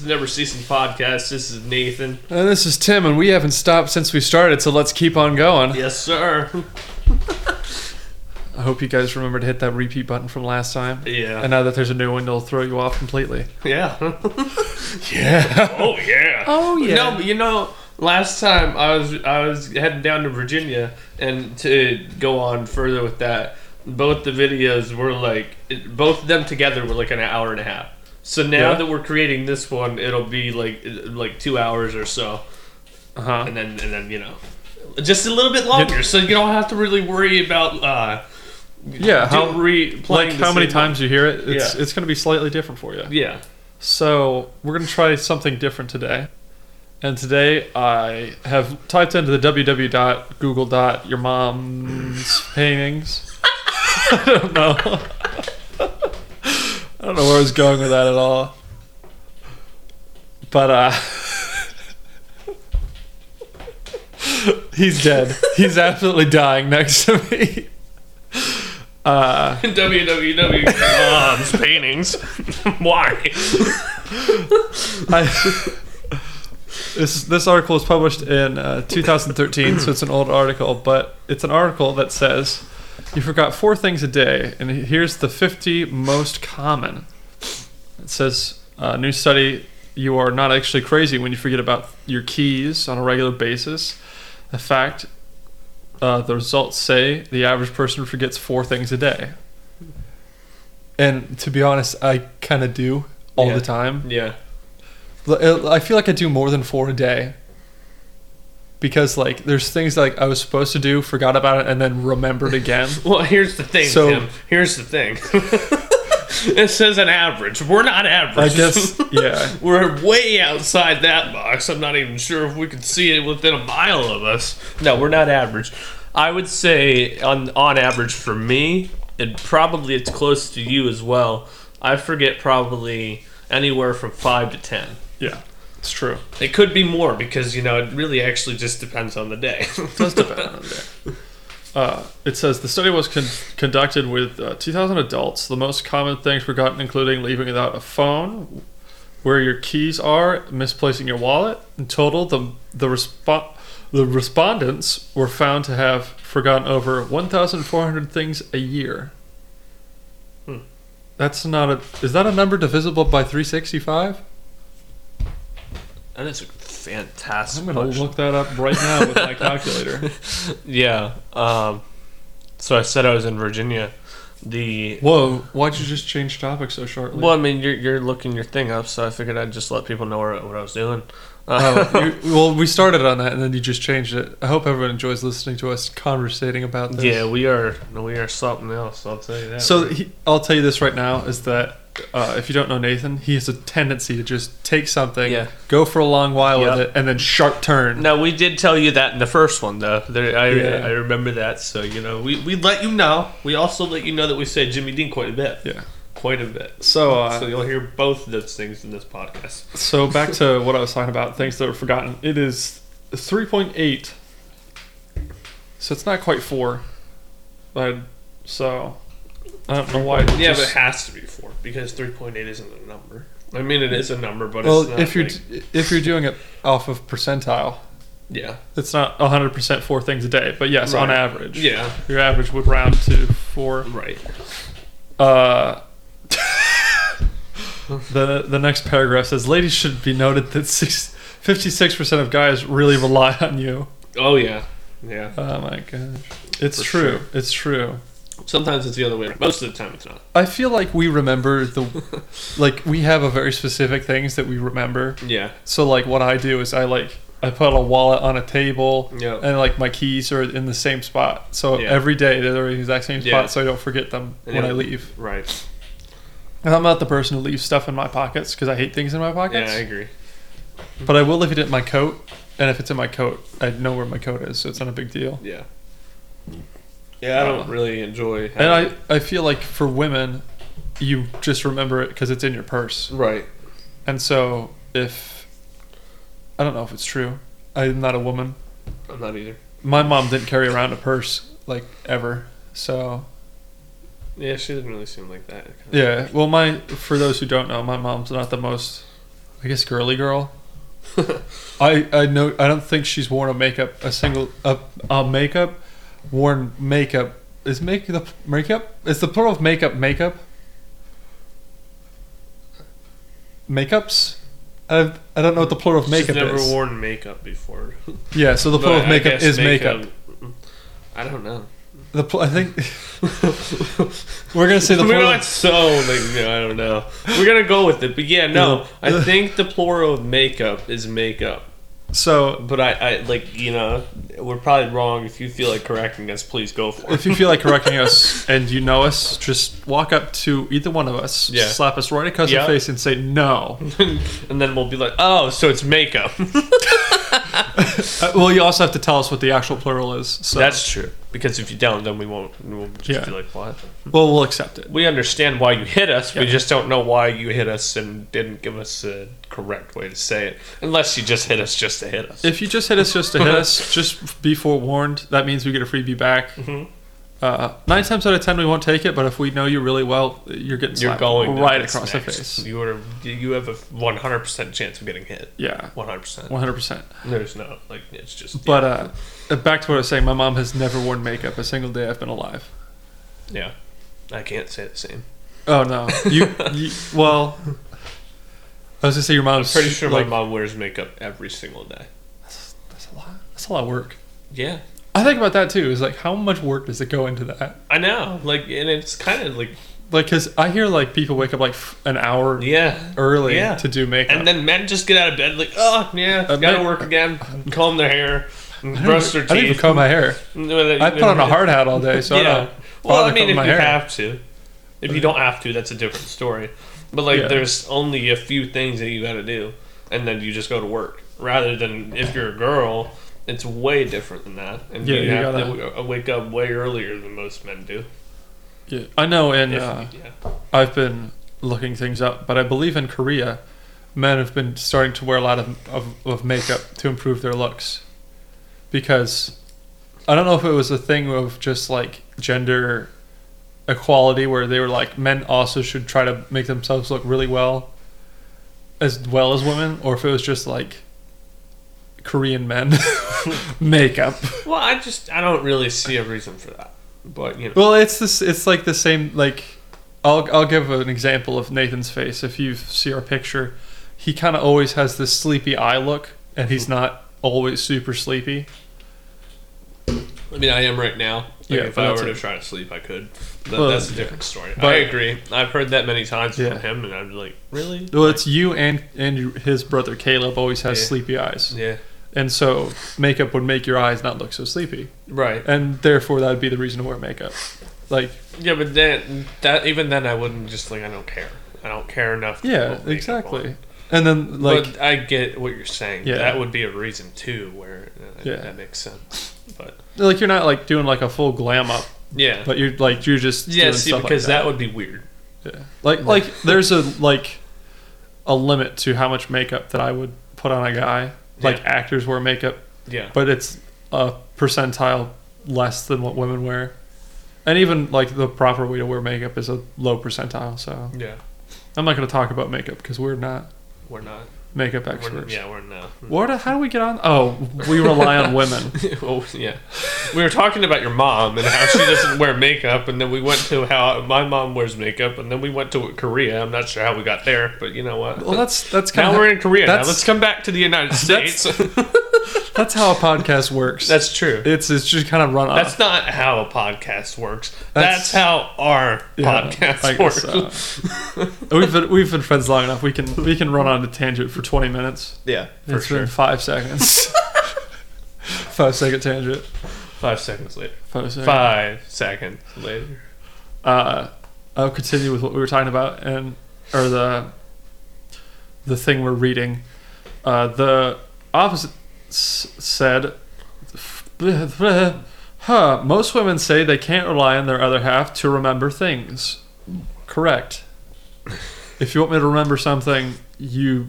Is Never Ceasing Podcast. This is Nathan. And this is Tim, and we haven't stopped since we started, so let's keep on going. Yes, sir. I hope you guys remember to hit that repeat button from last time. Yeah. And now that there's a new one, it'll throw you off completely. yeah. Yeah. oh yeah. Oh, yeah. No, but you know, last time I was I was heading down to Virginia, and to go on further with that, both the videos were like both of them together were like an hour and a half. So now Yeah. that we're creating this one, it'll be like like two hours or so, Uh huh. and then and then you know, just a little bit longer, so you don't have to really worry about. uh Yeah. How, re- like how many times you hear it, it's Yeah. it's going to be slightly different for you. Yeah. So we're going to try something different today. And today I have typed into the www.google.yourmom's paintings. I don't know. I don't know where I was going with that at all. But uh He's dead. He's absolutely dying next to me. Uh www. Mom's paintings. Why? I, this this article was published in uh, 2013, so it's an old article, but it's an article that says you forgot four things a day, and here's the 50 most common. It says uh, new study: you are not actually crazy when you forget about your keys on a regular basis. In fact, uh, the results say the average person forgets four things a day. And to be honest, I kind of do all Yeah. the time. Yeah. I feel like I do more than four a day. Because like there's things like I was supposed to do, forgot about it, and then remembered again. Well, here's the thing, So- Tim. Here's the thing. it says an average. We're not average. I guess yeah. We're way outside that box. I'm not even sure if we could see it within a mile of us. No, we're not average. I would say on on average for me, and probably it's close to you as well. I forget probably anywhere from five to ten. Yeah. It's true. It could be more because you know it really actually just depends on the day. It does depend on the day. Uh, it says the study was con- conducted with uh, 2,000 adults. The most common things forgotten including leaving without a phone, where your keys are, misplacing your wallet. In total, the the respo- the respondents were found to have forgotten over 1,400 things a year. Hmm. That's not a. Is that a number divisible by 365? That is a fantastic. I'm gonna question. look that up right now with my calculator. Yeah. Um, so I said I was in Virginia. The Whoa! Why'd you just change topic so shortly? well, I mean, you're you're looking your thing up, so I figured I'd just let people know where, what I was doing. Uh, Oh, you, well, we started on that and then you just changed it. I hope everyone enjoys listening to us conversating about this. yeah, we are we are something else. I'll tell you that. So he, I'll tell you this right now is that uh, if you don't know Nathan, he has a tendency to just take something, Yeah. go for a long while Yep. with it, and then sharp turn. no, we did tell you that in the first one, though. There, I Yeah. I remember that. So you know, we we let you know. We also let you know that we say Jimmy Dean quite a bit, Yeah. quite a bit. So, uh, So you'll hear both of those things in this podcast. so back to what I was talking about, things that were forgotten. It is 3.8. So it's not quite 4. But, so, I don't know why. Yeah, but it has to be four because three point eight isn't a number. I mean, it is a number, but well, it's not if you're like- if you're doing it off of percentile, yeah, It's not 100% four things a day, but yes, on average. yeah, Your average would round to four. right. Uh, the the next paragraph says, "Ladies should be noted that six, 56% of guys really rely on you." Oh yeah, yeah. Oh my gosh, it's For true. sure. It's true. Sometimes it's the other way. around. Most of the time, it's not. I feel like we remember the, like we have a very specific things that we remember. Yeah, So like what I do is I like I put a wallet on a table yeah, and like my keys are in the same spot. So Yeah. every day they're in the exact same spot, Yeah. so I don't forget them And when I leave. right. And I'm not the person who leaves stuff in my pockets because I hate things in my pockets. Yeah. I agree. but I will leave it in my coat, and if it's in my coat, I know where my coat is, so it's not a big deal. Yeah. Yeah, I don't Uh, really enjoy. And I, I feel like for women, you just remember it because it's in your purse. right. And so if I don't know if it's true, I'm not a woman. I'm not either. My mom didn't carry around a purse like ever, so Yeah, she didn't really seem like that. Yeah, well, my for those who don't know, my mom's not the most I guess girly girl. I I know I don't think she's worn a makeup a single a, a makeup worn makeup is makeup makeup is the plural of makeup makeup makeups. I I don't know what the plural of makeup She's makeup never is. Never worn makeup before. yeah, so the plural But of makeup is makeup. I don't know. The pl- I think we're gonna say the We're plural. not so like I don't know. We're gonna go with it, but yeah, no. I think the plural of makeup is makeup. So But I, I like you know we're probably wrong. If you feel like correcting us, please go for it. if you feel like correcting us and you know us, just walk up to either one of us, Yeah. slap us right across Yeah. the face, and say no. and then we'll be like, oh, so it's makeup. Uh, well, you also have to tell us what the actual plural is. So That's true. Because if you don't, then we won't. We'll just Yeah. be like, what? well, we'll accept it. We understand why you hit us. We just don't know why you hit us and didn't give us a correct way to say it. Unless you just hit us just to hit us. If you just hit us just to hit us, just be forewarned. That means we get a freebie back. Mhm. Uh, nine times out of ten, we won't take it. But if we know you really well, you're getting You're going right across next. the face. You are. You have a 100 percent chance of getting hit. Yeah, 100. percent one hundred percent. There's no like. It's just. But uh, uh, back to what I was saying. My mom has never worn makeup a single day I've been alive. yeah, I can't say the same. Oh no, you, you well. I was gonna say your I'm mom's pretty sure like, my mom wears makeup every single day. That's a lot. That's a lot of work. Yeah, I think about that too. Is like how much work does it go into that? I know. Like, and it's kind of like Like, cause I hear like people wake up like f- an hour yeah. early Yeah. to do makeup. And then men just get out of bed like, oh yeah, Uh, gotta men- work again, comb their hair, brush their I don't even teeth. comb my hair. I I put on a hard hat all day, so I yeah. don't. Well, I mean, if you hair. have to, if you don't have to, that's a different story. But like, Yeah. there's only a few things that you got to do, and then you just go to work. Rather than if you're a girl, it's way different than that, and Yeah, you, you have gotta- to wake up way earlier than most men do. Yeah, I know, and uh, yeah. I've been looking things up, but I believe in Korea, men have been starting to wear a lot of, of, of makeup to improve their looks. Because I don't know if it was a thing of just like gender equality where they were like men also should try to make themselves look really well as well as women or if it was just like Korean men makeup. Well, I just I don't really see a reason for that, but you know, Well, it's this. It's like the same. Like, I'll I'll give an example of Nathan's face. If you see our picture, he kind of always has this sleepy eye look, and he's hmm. not always super sleepy. I mean, I am right now. Like, Yeah, if I were to try to sleep, I could. But Well, that's a different story. I agree. I've heard that many times Yeah. from him, and I'm like, really? Well, it's you and and his brother Caleb always has Yeah. sleepy eyes, Yeah. And so makeup would make your eyes not look so sleepy, Right. and therefore that would be the reason to wear makeup. Like, Yeah, but then that even then I wouldn't just like I don't care. I don't care enough. To yeah, exactly. And then like, but I get what you're saying. Yeah. That would be a reason too, where uh, Yeah. that makes sense. But like you're not like doing like a full glam up, yeah, but you're like you're just yeah. doing See, because like that. would be weird. Yeah. Like like there's a like a limit to how much makeup that I would put on a guy. Like Yeah. actors wear makeup, Yeah. but it's a percentile less than what women wear. And even like the proper way to wear makeup is a low percentile. So Yeah. I'm not going to talk about makeup because we're not We're not. Makeup We're, experts. yeah, we're not. What? How do we get on? Oh, we rely on women. oh yeah, we were talking about your mom and how she doesn't wear makeup, and then we went to how my mom wears makeup, and then we went to Korea. I'm not sure how we got there, but you know what? Well, that's that's kind of now of we're in Korea. Now let's come back to the United States. that's how a podcast works. That's true. it's it's just kind of run off. That's not how a podcast works. That's- That's, how our Yeah, podcast works. so. we've been we've been friends long enough. We can we can run on a tangent for twenty minutes. Yeah, for It's sure. five seconds. five second tangent. Five seconds later. Five seconds. Five seconds later. Uh, I'll continue with what we were talking about, and or the the thing we're reading. Uh, the opposite s- said, "Huh." Most women say they can't rely on their other half to remember things. Correct. If you want me to remember something, you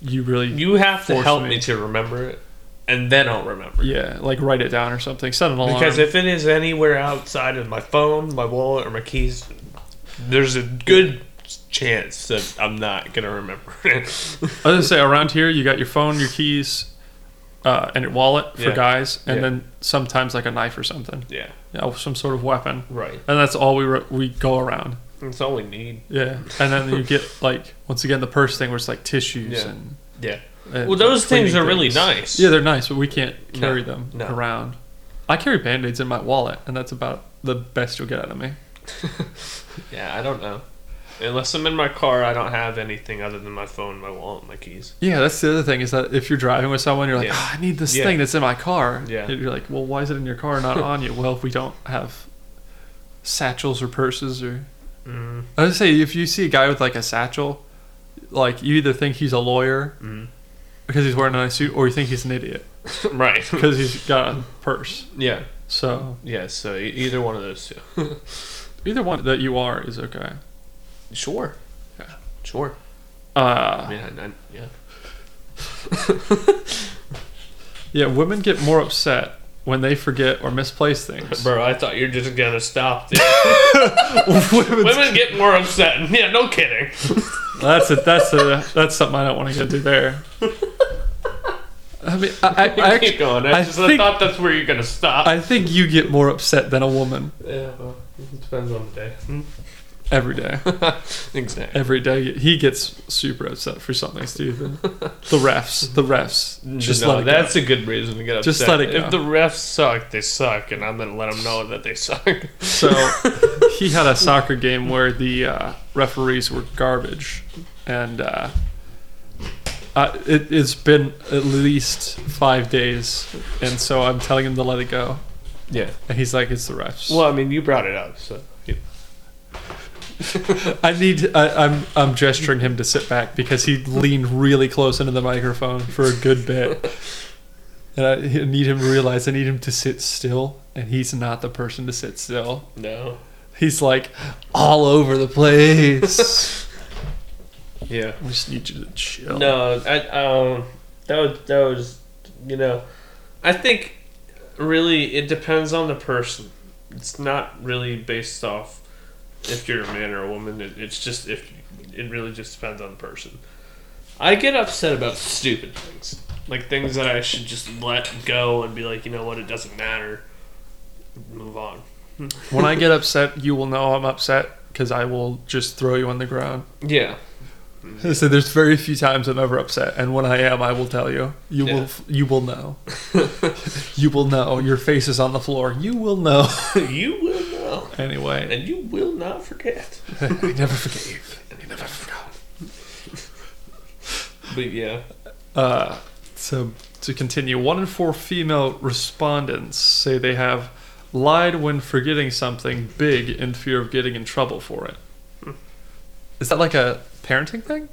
you really You have to Force help me. me. to remember it, and then I'll remember. it. yeah like write it down or something. Set an alarm. Because if it is anywhere outside of my phone, my wallet, or my keys, there's a good chance that I'm not gonna remember it. I was gonna say around here you got your phone, your keys, uh, and your wallet for Yeah. guys, and Yeah. then sometimes like a knife or something, yeah, you know, some sort of weapon, right. and that's all we re- we go around. That's all we need. Yeah, and then you get like once again the purse thing where it's like tissues Yeah. and, Yeah. and Well, those things cleaning are really things. nice. Yeah, they're nice, but we can't carry them no. around. I carry band-aids in my wallet, and that's about the best you'll get out of me. Yeah, I don't know. Unless I'm in my car, I don't have anything other than my phone, my wallet, my keys. Yeah, that's the other thing is that if you're driving with someone, you're like, Yeah. ah, I need this Yeah. thing that's in my car. Yeah. And you're like, well, why is it in your car, not on you? Well, if we don't have satchels or purses or. Mm, I would say if you see a guy with like a satchel, like you either think he's a lawyer mm. because he's wearing a nice suit, or you think he's an idiot right. because he's got a purse. yeah. So Yeah. So either one of those two. either one that you are is okay. Sure. Yeah. Sure. I Uh, mean, I, I, yeah. yeah, women get more upset when they forget or misplace things. Bro, I thought you were just gonna stop there. Women get more upset. Yeah, no kidding. That's a that's a that's something I don't want to get to there. I mean, I, I, I, Keep going. I, I just, I think- thought that's where you're gonna stop. I think you get more upset than a woman yeah, well, it depends on the day. Every day. exactly. Every day he gets super upset for something stupid. The refs, the refs, just no, let it go. that's a good reason to get upset. Just let it go. If the refs suck, they suck, and I'm gonna let them know that they suck. So he had a soccer game where the uh, referees were garbage, and uh, uh, it, it's been at least five days, and so I'm telling him to let it go, yeah. and he's like, "It's the refs." Well, I mean, you brought it up, so. You- I need. I, I'm I'm gesturing him to sit back because he leaned really close into the microphone for a good bit, and I I need him to realize I need him to sit still, and he's not the person to sit still. No. He's like all over the place. Yeah. I just need you to chill. No, I um that was that was you know, I think really it depends on the person. It's not really based off if you're a man or a woman. It, it's just if it really just depends on the person. I get upset about stupid things, like things that I should just let go and be like, you know what, it doesn't matter. Move on. When I get upset, you will know I'm upset because I will just throw you on the ground. Yeah. So there's very few times I'm ever upset, and when I am, I will tell you. You Yeah. will. You will know. you will know. Your face is on the floor. You will know. you will know, anyway, and you will not forget. I never forgave. And you never forgot. But yeah. Uh, so to continue, one in four female respondents say they have lied when forgetting something big in fear of getting in trouble for it. Is that like a parenting thing?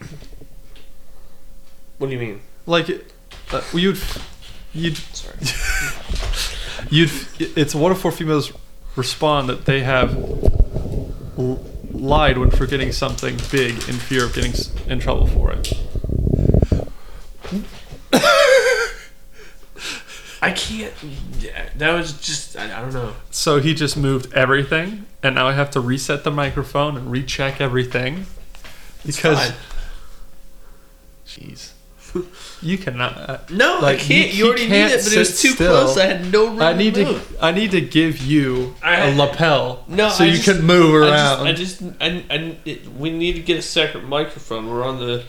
What do you mean? Like, uh, you'd, you'd, Sorry. you'd. It's one in four females respond that they have l- lied when forgetting something big in fear of getting s- in trouble for it. I can't. Yeah, that was just. I, I don't know. So he just moved everything, and now I have to reset the microphone and recheck everything because. fine. Jeez, you cannot. Uh, No, Like, I can't. you- You, you already can't need it, but it was too still. close. I had no room. I need to. move. I need to give you I- a lapel, No, so I you just- can move I around. just. I just. I, I, it, we need to get a separate microphone. We're on the.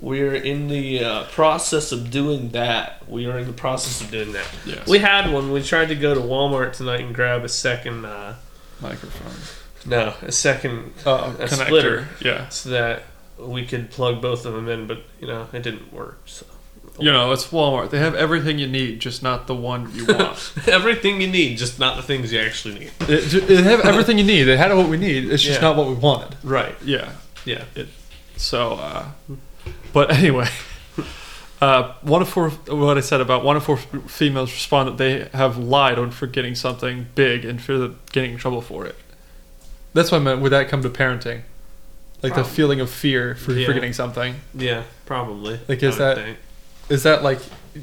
We're in the uh, process of doing that. We are in the process of doing that. Yes. We had one. We tried to go to Walmart tonight and grab a second. Uh, microphone. no, a second Oh, A splitter. Yeah. so that we could plug both of them in. But you know, it didn't work. So You know, it's Walmart. They have everything you need, just not the one you want. everything you need, just not the things you actually need. it, they have everything you need. They had what we need. It's just Yeah. not what we wanted. Right. Yeah. Yeah. So, uh, but anyway, uh, one of four. What I said about one of four f- females respond that they have lied on forgetting something big and fear of getting in trouble for it. That's what I meant. Would that come to parenting? Like the Probably. feeling of fear for Yeah. forgetting something. Yeah, probably. Like, I is would that- think. Is that like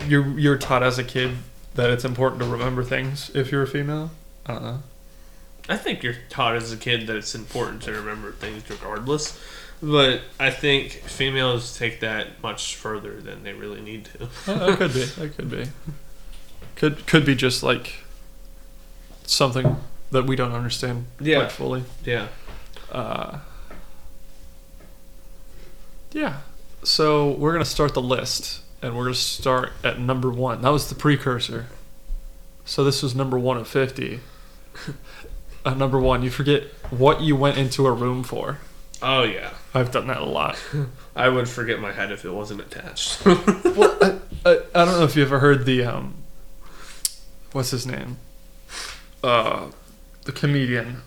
you're you're taught as a kid that it's important to remember things if you're a female? I don't know. I think you're taught as a kid that it's important to remember things regardless. But I think females take that much further than they really need to. Uh, that could be. That could be. Could could be just like something that we don't understand Yeah. quite fully. Yeah. Uh, yeah. So we're gonna start the list, and we're gonna start at number one. That was the precursor. So this was number one of fifty. uh, number one, you forget what you went into a room for. Oh yeah. I've done that a lot. I would forget my head if it wasn't attached. well, I, I, I don't know if you ever heard the um, what's his name? Uh, the comedian.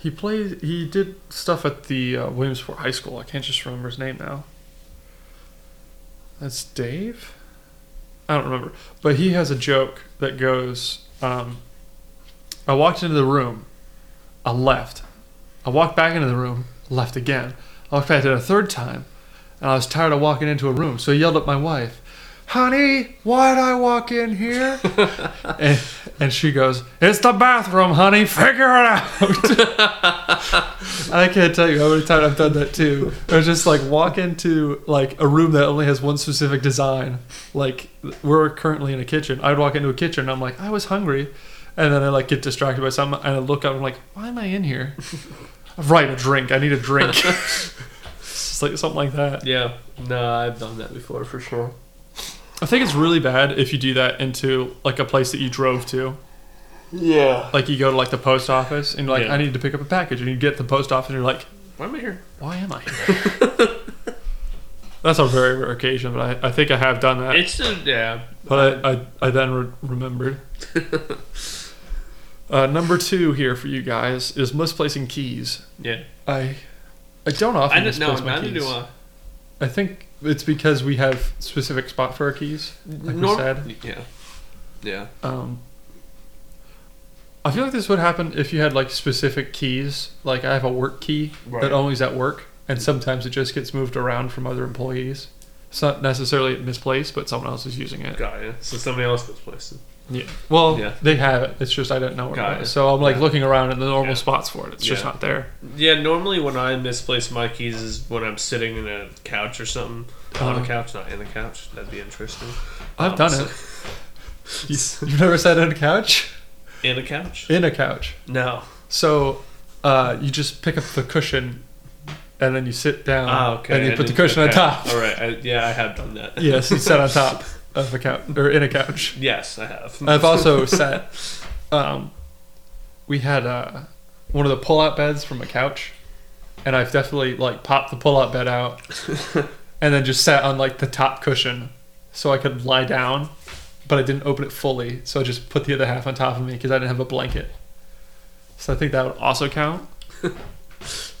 He played. He did stuff at the uh, Williamsport High School. I can't just remember his name now. That's Dave. I don't remember, but he has a joke that goes. Um, I walked into the room. I left. I walked back into the room. Left again. I walked back in a third time and I was tired of walking into a room. So I yelled at my wife, "Honey, why'd I walk in here?" and, and she goes, "It's the bathroom, honey. Figure it out." I can't tell you how many times I've done that too. I was just like walk into like a room that only has one specific design. Like we're currently in a kitchen. I'd walk into a kitchen. and I'm like, I was hungry. And then I like get distracted by something, and I look up. and I'm like, "Why am I in here?" right, a drink. I need a drink. It's like something like that. yeah. No, I've done that before for sure. I think it's really bad if you do that into like a place that you drove to. Yeah. Like you go to like the post office and you're like, Yeah. I need to pick up a package, and you get to the post office and you're like, Why am I here? Why am I here? That's a very rare occasion, but I, I think I have done that. It's a, yeah. But I, I, I then re- remembered. uh, number two here for you guys is misplacing keys. Yeah. I I don't often I didn't know. misplace my Neither keys. do I. I think it's because we have specific spot for our keys. Like we said. Yeah. Yeah. Um, I feel like this would happen if you had like specific keys. Like I have a work key Right. that always at work, and sometimes it just gets moved around from other employees. It's not necessarily misplaced, but someone else is using it. Got it. So somebody else gets placed. Yeah. Well, Yeah. they have it. It's just I didn't know where Got it was. it. So I'm like Yeah. looking around in the normal Yeah. spots for it. It's just Yeah. not there. Yeah, normally when I misplace my keys is when I'm sitting in a couch or something. On Uh-huh. a couch, not in a couch. That'd be interesting. I've Um, done it. You, you've never sat on a couch? In a couch? In a couch. No. So uh, you just pick up the cushion, and then you sit down, Ah, okay. and you I put the didn't- cushion on okay. top. All right. I, yeah, I have done that. Yes, you sat on top of a couch or in a couch. Yes, I have. I've also sat. Um, we had uh, one of the pull-out beds from a couch, and I've definitely like popped the pull-out bed out, and then just sat on like the top cushion, so I could lie down, but I didn't open it fully, so I just put the other half on top of me because I didn't have a blanket. So I think that would also count.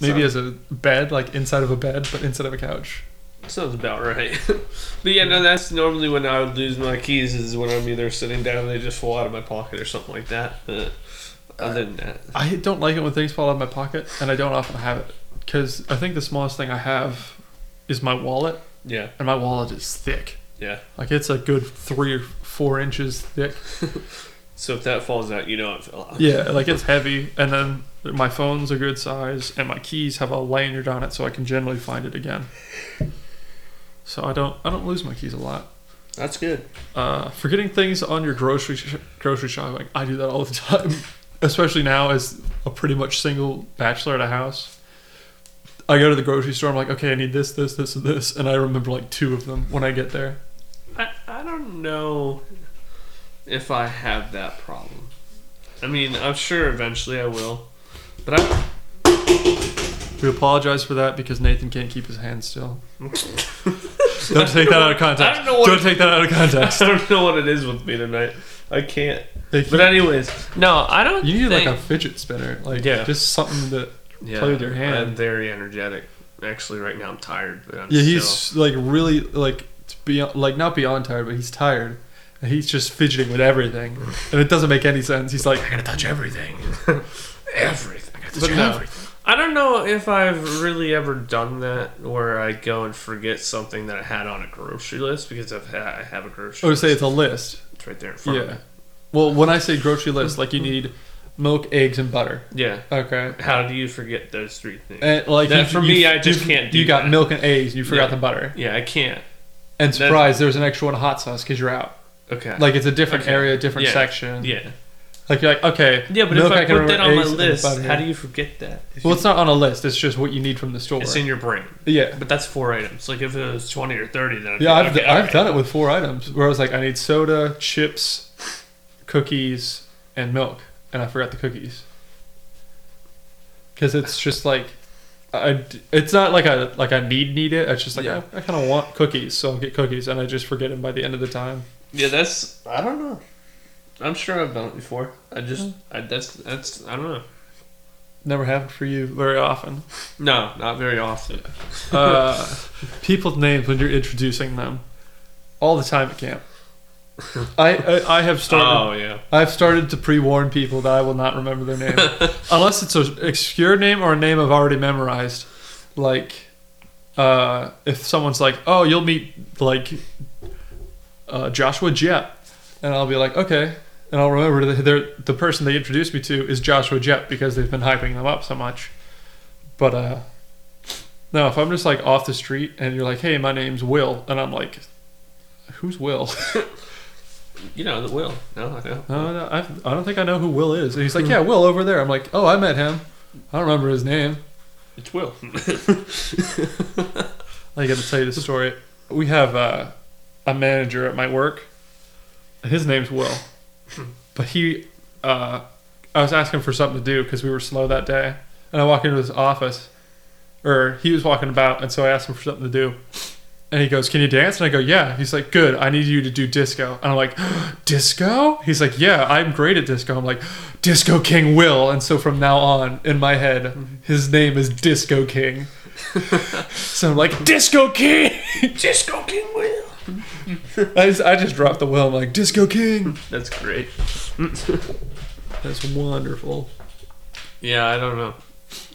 Maybe So- as a bed, like inside of a bed, but inside of a couch. Sounds about right. but yeah, no, that's normally when I would lose my keys is when I'm either sitting down and they just fall out of my pocket or something like that. But other uh, than that, I don't like it when things fall out of my pocket, and I don't often have it because I think the smallest thing I have is my wallet, yeah, and my wallet is thick. yeah. Like it's a good three or four inches thick. So if that falls out, you know it fell out. Yeah, like it's heavy, and then my phone's a good size, and my keys have a lanyard on it, so I can generally find it again. So I don't I don't lose my keys a lot. That's good. Uh, forgetting things on your grocery sh- grocery shopping, I do that all the time, especially now as a pretty much single bachelor at a house. I go to the grocery store. I'm like, okay, I need this, this, this, and this, and I remember like two of them when I get there. I, I don't know if I have that problem. I mean, I'm sure eventually I will. But I We apologize for that because Nathan can't keep his hands still. don't take that out of context. I don't know what- Don't take that out of context. I don't know what it is with me tonight. I can't. They But anyways, no, I don't. You need like think, a fidget spinner, like Yeah. just something that. yeah, play with your hand. I'm very energetic. Actually, right now I'm tired, but I'm Yeah, still, he's like really like beyond, like not beyond tired, but he's tired, and he's just fidgeting with everything, and it doesn't make any sense. He's like, I gotta touch everything. everything. I gotta But touch no. everything. I don't know if I've really ever done that where I go and forget something that I had on a grocery list because I've ha- I have a grocery I would say list. it's a list. It's right there in front of Yeah. Well, when I say grocery list, like you need milk, eggs, and butter. Yeah. Okay. How do you forget those three things? And like That- you- for you- me, I just can't do You got that. milk and eggs, and you forgot Yeah. the butter. yeah, I can't. And surprise, there's an extra one of hot sauce because you're out. Okay. Like it's a different Okay. area, different Yeah. section. yeah. Like you're like, okay. Yeah, but milk, if I, can put that remember on my eggs and list, butter. how do you forget that? If Well, you- it's not on a list. It's just what you need from the store. it's in your brain. yeah. But that's four items. Like if it was twenty or thirty, then I'd Yeah, be, I've, okay, I've alright. done it with four items where I was like, I need soda, chips, cookies, and milk, and I forgot the cookies. Because it's just like, I, it's not like I like I need need it. It's just like Yeah. I, I kind of want cookies, so I'll get cookies, and I just forget them by the end of the time. Yeah, that's I don't know. I'm sure I've done it before. I just I, that's that's I don't know. Never happened for you very often. No, not very often. Uh, people's names when you're introducing them, all the time at camp. I I, I have started. Oh yeah. I've started to pre-warn people that I will not remember their name unless it's an obscure name or a name I've already memorized. Like, uh, if someone's like, "Oh, you'll meet like uh, Joshua Jett," and I'll be like, "Okay," and I'll remember that the person they introduced me to is Joshua Jett because they've been hyping them up so much. But uh, no, if I'm just like off the street and you're like, "Hey, my name's Will," and I'm like, "Who's Will?" You know the will. No, I know. No, no, I've, I don't think I know who Will is. And he's like, yeah, Will over there. I'm like, oh, I met him. I don't remember his name. It's Will. I got to tell you the story. We have uh, a manager at my work. His name's Will, but he, uh, I was asking for something to do because we were slow that day, and I walk into his office, or he was walking about, and so I asked him for something to do. And he goes, "Can you dance?" And I go, "Yeah." He's like, "Good. I need you to do disco." And I'm like, "Disco?" He's like, "Yeah, I'm great at disco." I'm like, "Disco King Will." And so from now on, in my head, his name is Disco King. so I'm like, "Disco King." Disco King Will. I just, I just dropped the well. I'm like, Disco King. That's great. That's wonderful. Yeah, I don't know.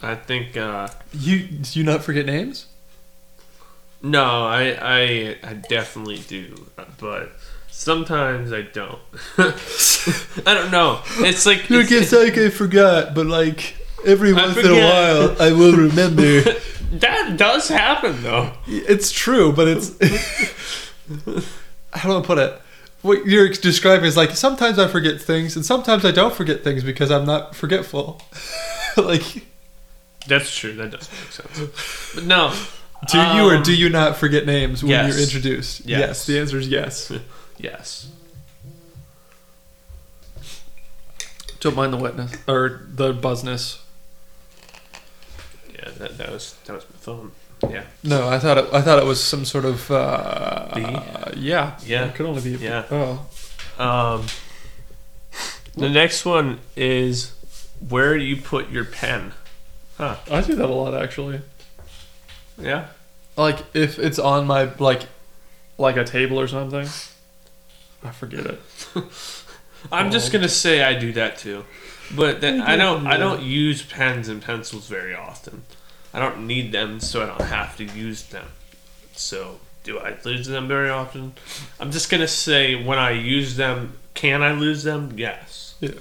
I think uh You do you not forget names? no, I I I definitely do, but sometimes I don't. I don't know. It's like I it's- guess I can forgot, but like every once in a while, I will remember. that does happen though. it's true, but it's. How do I put it? What you're describing is like sometimes I forget things, and sometimes I don't forget things because I'm not forgetful. like, That's true. That does make sense. But no. do you or Um, do you not forget names when yes. you're introduced? Yes. The answer is yes. Yes. Don't mind the wetness or the buzzness. Yeah, that, that was that was my phone. Yeah. No, I thought it. I thought it was some sort of. Uh, Bee? yeah. Yeah. It could only be. Yeah. Oh. Um, the next one is where do you put your pen? Huh. I do that a lot actually. Yeah. Like if it's on my like, like a table or something, I forget it. I'm just gonna say I do that too, but that, I I do don't. I don't use pens and pencils very often. I don't need them, so I don't have to use them. So do I lose them very often? I'm just gonna say when I use them, can I lose them? Yes. Yeah.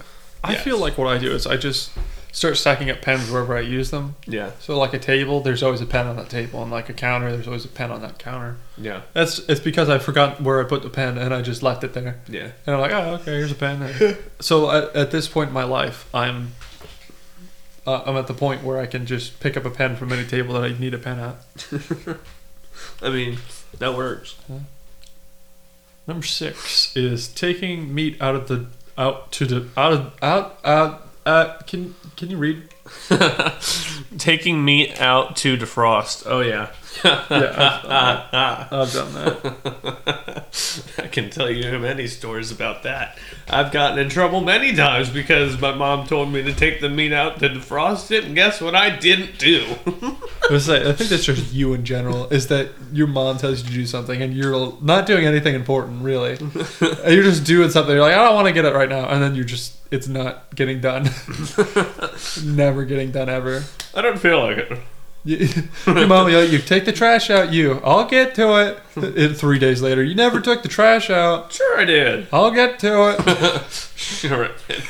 I Yes. feel like what I do is I just start stacking up pens wherever I use them. Yeah. So like a table, there's always a pen on that table, and like a counter, there's always a pen on that counter. Yeah. That's it's because I forgot where I put the pen and I just left it there. Yeah. And I'm like, oh, okay, here's a pen. so at, at this point in my life, I'm uh, I'm at the point where I can just pick up a pen from any table that I need a pen at. I mean, that works. Number six is taking meat out of the out to the out of out out. Uh, can can you read? Taking meat out to defrost. Oh yeah. Yeah, I've done that. I can tell you many stories about that. I've gotten in trouble many times because my mom told me to take the meat out to defrost it, and guess what I didn't do? Like, I think that's just you in general. Is that your mom tells you to do something and you're not doing anything important really. You're just doing something. You're like, I don't want to get it right now, and then you're just it's not getting done. Never getting done ever. I don't feel like it. You, your mom yell you, take the trash out. You, I'll get to it. And three days later, you never took the trash out. Sure, I did. I'll get to it. Sure, I did.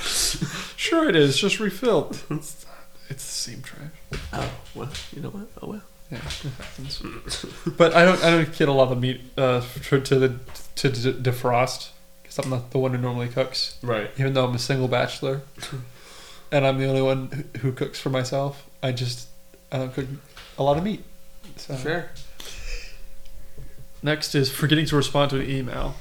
Sure, it is. Just refilled. It's, it's the same trash. Oh well, you know what? Oh well. Yeah, it happens. but I don't. I don't get a lot of meat uh, to the to de- defrost because I'm not the one who normally cooks. Right. Even though I'm a single bachelor, and I'm the only one who- who cooks for myself. I just I don't cook a lot of meat. So. Fair. Next is forgetting to respond to an email.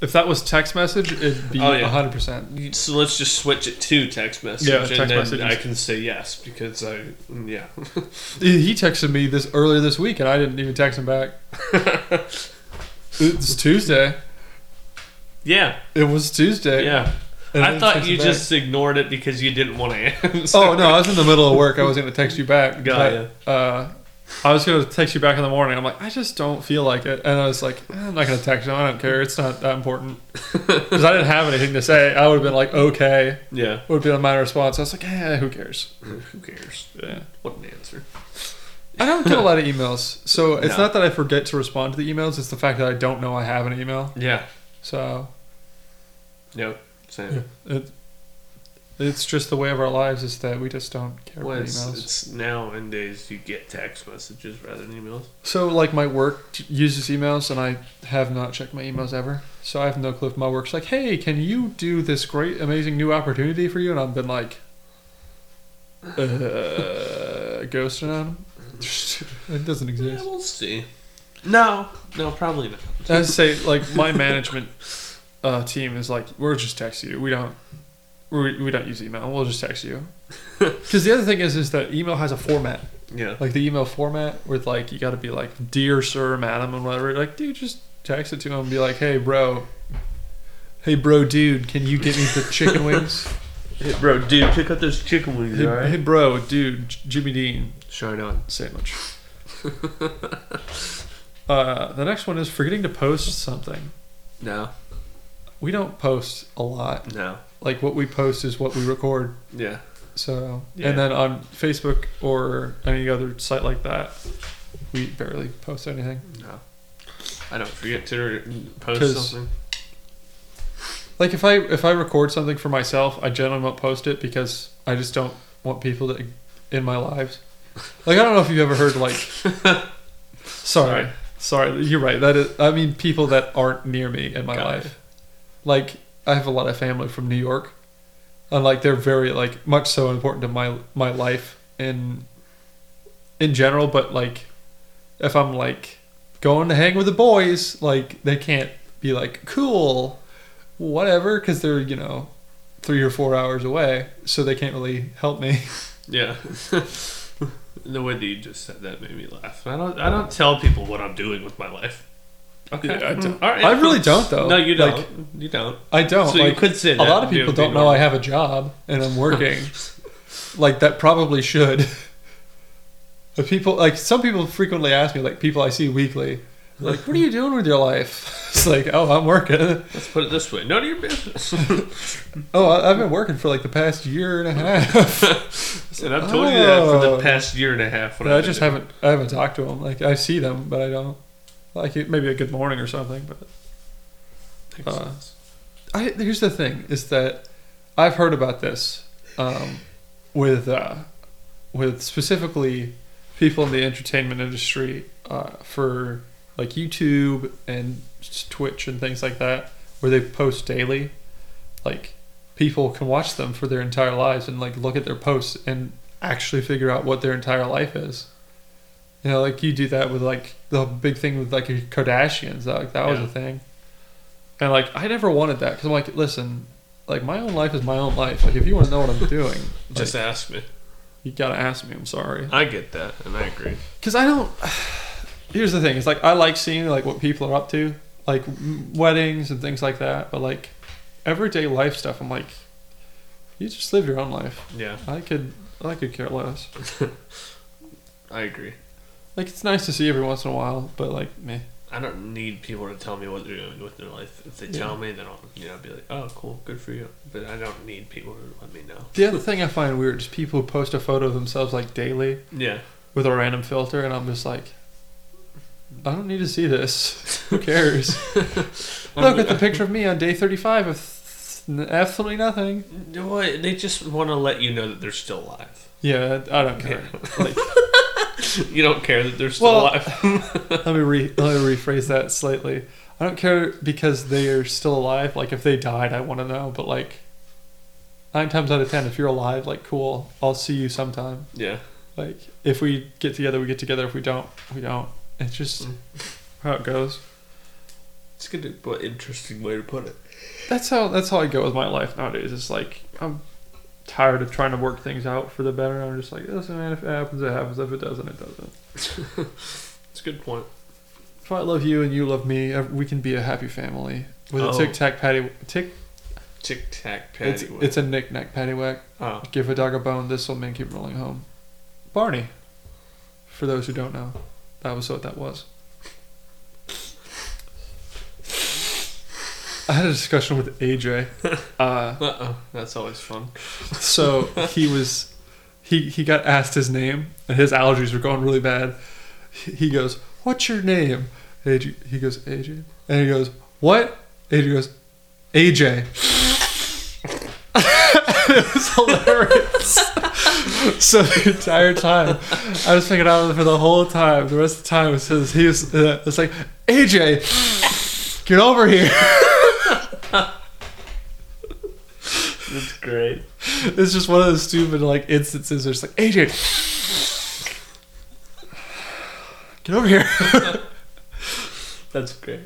If that was text message, it'd be Oh, yeah. hundred percent. So let's just switch it to text message, Yeah, and text then messages. I can say yes because I yeah. He texted me this earlier this week, and I didn't even text him back. it's Tuesday. yeah, It was Tuesday. yeah. and I didn't thought text you him back. just ignored it because you didn't want to answer. Oh no, I was in the middle of work. I was going to text you back. Got ya. but, uh, I was going to text you back in the morning. I'm like, I just don't feel like it, and I was like, eh, I'm not going to text you. I don't care. It's not that important because I didn't have anything to say. I would have been like, okay, Yeah. would be my response. I was like, eh, who cares? Who cares? Yeah. What an answer. I don't get a lot of emails, so it's No. not that I forget to respond to the emails. It's the fact that I don't know I have an email. Yeah. So Yep. Same. it, it's just the way of our lives is that we just don't care Well, about it's, emails. it's nowadays you get text messages rather than emails. So, like, my work uses emails, and I have not checked my emails ever. So, I have no clue if my work's like, hey, can you do this great, amazing new opportunity for you? And I've been like, uh, ghosting on them. It doesn't Yeah, exist. we'll see. No, no, probably not. I say, like, my management uh, team is like, we're just texting you. We don't. We, we don't use email. We'll just text you. Because the other thing is, is that email has a format. Yeah. like the email format with like you got to be like dear sir madam and whatever like dude just text it to him and be like hey bro hey bro dude can you get me the chicken wings Hey, bro, dude, pick up those chicken wings, hey, alright? hey bro dude J- jimmy dean Shine on. sandwich uh, the next one is forgetting to post something No, we don't post a lot no. Like what we post is what we record Yeah. so Yeah. and then on facebook or any other site like that we barely post anything No. I don't forget to post something. Like if I if I record something for myself, I generally won't post it because I just don't want people to in my lives. Like I don't know if you've ever heard like sorry. Sorry, you're right. That is I mean people that aren't near me in my Got life. Like I have a lot of family from New York. And like they're very like much so important to my my life in in general, but like if I'm like going to hang with the boys, like they can't be like cool whatever because they're you know three or four hours away so they can't really help me Yeah. the way that you just said that made me laugh. I don't. I don't tell people what I'm doing with my life. Okay. Yeah, I mm. don't- All right. I really don't, though. No, you don't. Like- you don't. i don't So you could say a lot of people don't know i have a job and i'm working like that probably should but people like some people frequently ask me like people i see weekly like what are you doing with your life it's like oh i'm working Let's put it this way. None of your business. oh I- i've been working for like the past year and a half and I've told you that for Oh. the past year and a half. when But I I've just been haven't I haven't talked to them. Like I see them, but I don't like maybe a good morning or something. But uh, I here's the thing is that I've heard about this um, with uh, with specifically people in the entertainment industry uh, for like YouTube and Twitch and things like that, where they post daily. Like people can watch them for their entire lives and like look at their posts and actually figure out what their entire life is. You know, like you do that with like the big thing with like Kardashians. Like that was Yeah. a thing. And like I never wanted that because I'm like, listen, like my own life is my own life. Like if you want to know what I'm doing, just ask me. you gotta ask me. I'm sorry. I get that, and I agree. Because I don't. Here's the thing: it's like I like seeing like what people are up to, like weddings and things like that. But like everyday life stuff, I'm like, you just live your own life. Yeah, I could, I could care less. I agree. Like it's nice to see every once in a while, but like me. I don't need people to tell me what they're doing with their life. If they Yeah. tell me, then I'll you know be like, oh, cool, good for you. But I don't need people to let me know. The other thing I find weird is people who post a photo of themselves like daily Yeah, with a random filter, and I'm just like, I don't need to see this. Who cares? Look at the picture of me on day 35 of absolutely nothing. What? They just want to let you know that they're still alive. Yeah, I don't care. Like, You don't care that they're still Well- alive. let me re- let me rephrase that slightly. I don't care because they are still alive. Like if they died, I want to know. But like nine times out of ten, if you're alive, like cool, I'll see you sometime. yeah. Like if we get together, we get together. If we don't, we don't. It's just Mm. how it goes. It's a good, but interesting way to put it. That's how that's how I go with my life nowadays. It's like I'm tired of trying to work things out for the better. I'm just like, listen, man, if it happens, it happens. If it doesn't, it doesn't. It's a good point. If I love you and you love me, we can be a happy family with a Oh. tic tac patty tick. Tic tac It's, patty. it's a knick knack paddywhack. oh. Give a dog a bone. This will make him rolling home. Barney. For those who don't know, that was what that was. I had a discussion with AJ. Uh, Uh oh. That's always fun. so he was, he he got asked his name, and his allergies were going really bad. He goes, "What's your name?" AJ. He goes, "AJ," and he goes, "What?" AJ goes, "AJ." it was hilarious. so the entire time, I was picking out of for the whole time. The rest of the time, it says he was. Uh, it's like AJ, get over here. That's great. It's just one of those stupid like instances. Where it's like AJ, get over here. That's great.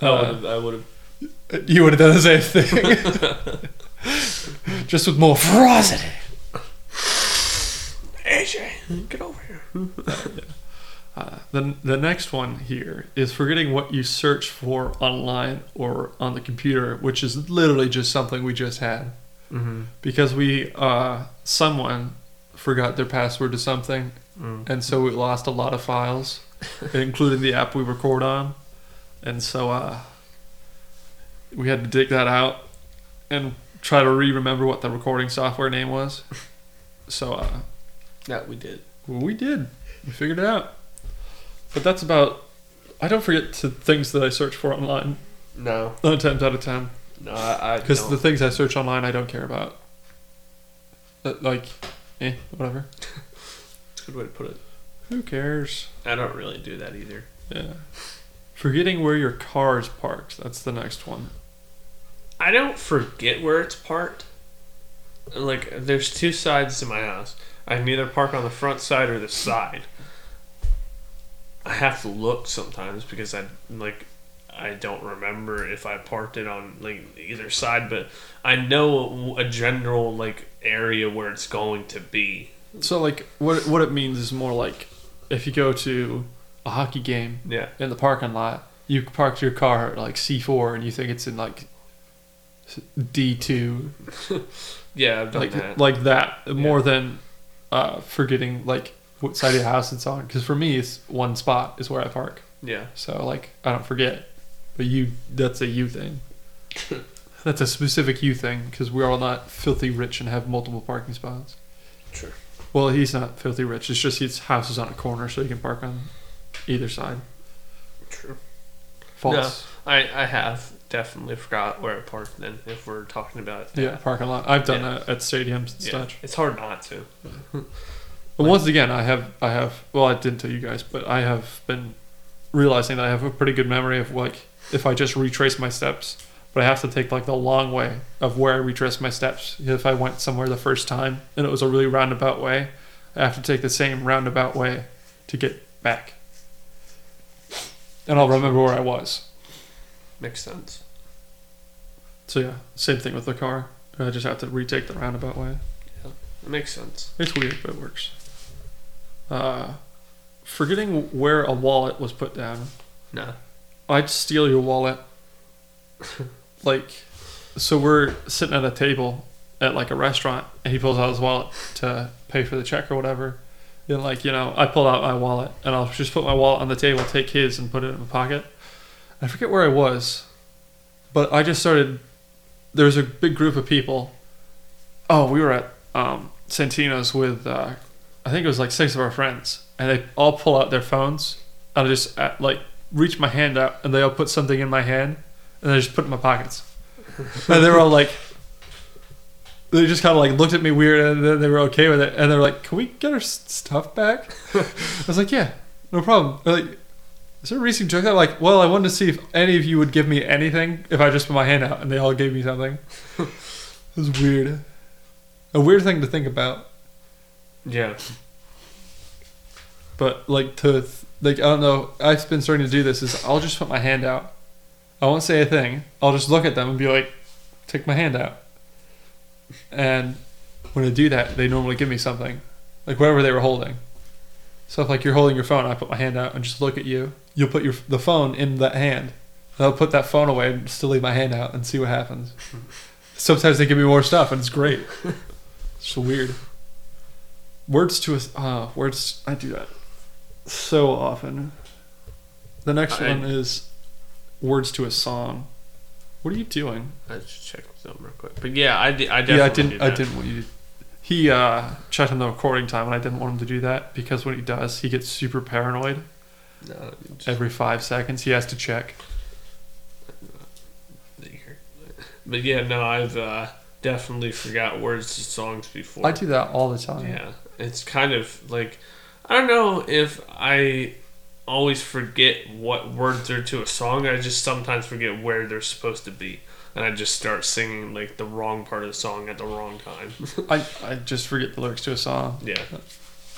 I Uh, would have. I would have. You would have done the same thing, just with more ferocity. AJ, get over here. Uh, the the next one here is forgetting what you search for online or on the computer, which is literally just something we just had Mm-hmm. because we uh someone forgot their password to something, Mm. and so we lost a lot of files, including the app we record on, and so uh we had to dig that out and try to re-remember what the recording software name was. So uh That we did. well, we did. We figured it out. But that's about. I don't forget to things that I search for online No, nine times out of ten no, I. Because the things I search online I don't care about. Uh, like, eh, whatever. That's a good way to put it. Who cares? I don't really do that either. Yeah. Forgetting where your car is parked. That's the next one. I don't forget where it's parked. Like, there's two sides to my house. I can either park on the front side or the side. I have to look sometimes because I like I don't remember if I parked it on like either side, but I know a general like area where it's going to be. So like, what what it means is more like, if you go to a hockey game Yeah, in the parking lot, you parked your car at like C four and you think it's in like D two yeah, I've done like that. like that more than uh, forgetting like what side of the house it's on. Because for me, it's one spot is where I park, yeah, so like I don't forget. But you, that's a you thing. that's a specific you thing because we're all not filthy rich and have multiple parking spots. Sure. Well, he's not filthy rich. It's just his house is on a corner, so he can park on either side. true. False. I I have definitely forgot where I parked. Then, if we're talking about that. Yeah, parking lot. I've done Yeah. that at stadiums and Yeah, such. it's hard not to. But once again, I have, I have. Well, I didn't tell you guys, but I have been realizing that I have a pretty good memory of like if I just retrace my steps. But I have to take like the long way of where I retrace my steps. If I went somewhere the first time and it was a really roundabout way, I have to take the same roundabout way to get back. And I'll remember where I was. Makes sense. So yeah, same thing with the car. I just have to retake the roundabout way. Yeah, it makes sense. It's weird, but it works. Uh, forgetting where a wallet was put down. No. I'd steal your wallet. like, so we're sitting at a table at like a restaurant, and he pulls out his wallet to pay for the check or whatever. And like, you know, I pull out my wallet, and I'll just put my wallet on the table, take his, and put it in my pocket. I forget where I was, but I just started. There was a big group of people. Oh, we were at um, Santino's with, uh, I think it was like six of our friends, and they all pull out their phones. And I just uh, like reach my hand out, and they all put something in my hand, and I just put it in my pockets. and they were all like, they just kind of like looked at me weird, and then they were okay with it, and they're like, "Can we get our stuff back?" I was like, "Yeah, no problem." They're like, "Is there a reason joke that?" I'm like, well, I wanted to see if any of you would give me anything if I just put my hand out, and they all gave me something. it was weird, a weird thing to think about, Yeah. but like to like I don't know. I've been starting to do this. Is I'll just put my hand out. I won't say a thing. I'll just look at them and be like, "Take my hand out." And when I do that, they normally give me something, like whatever they were holding. So if like you're holding your phone, I put my hand out and just look at you. You'll put your the phone in that hand. And I'll put that phone away and still leave my hand out and see what happens. Sometimes they give me more stuff and it's great. It's so weird. Words to a uh, words. I do that so often. The next I- one is words to a song. What are you doing? I just checked something real quick. But yeah, I, I definitely yeah, I didn't. do I didn't want you. to... He uh, checked on the recording time, and I didn't want him to do that because when he does, he gets super paranoid. No, just Every five seconds, he has to check. But yeah, no, I've uh, definitely forgot words to songs before. I do that all the time. Yeah, it's kind of like I don't know if I always forget what words are to a song. I just sometimes forget where they're supposed to be, and I just start singing like the wrong part of the song at the wrong time. I, I just forget the lyrics to a song yeah,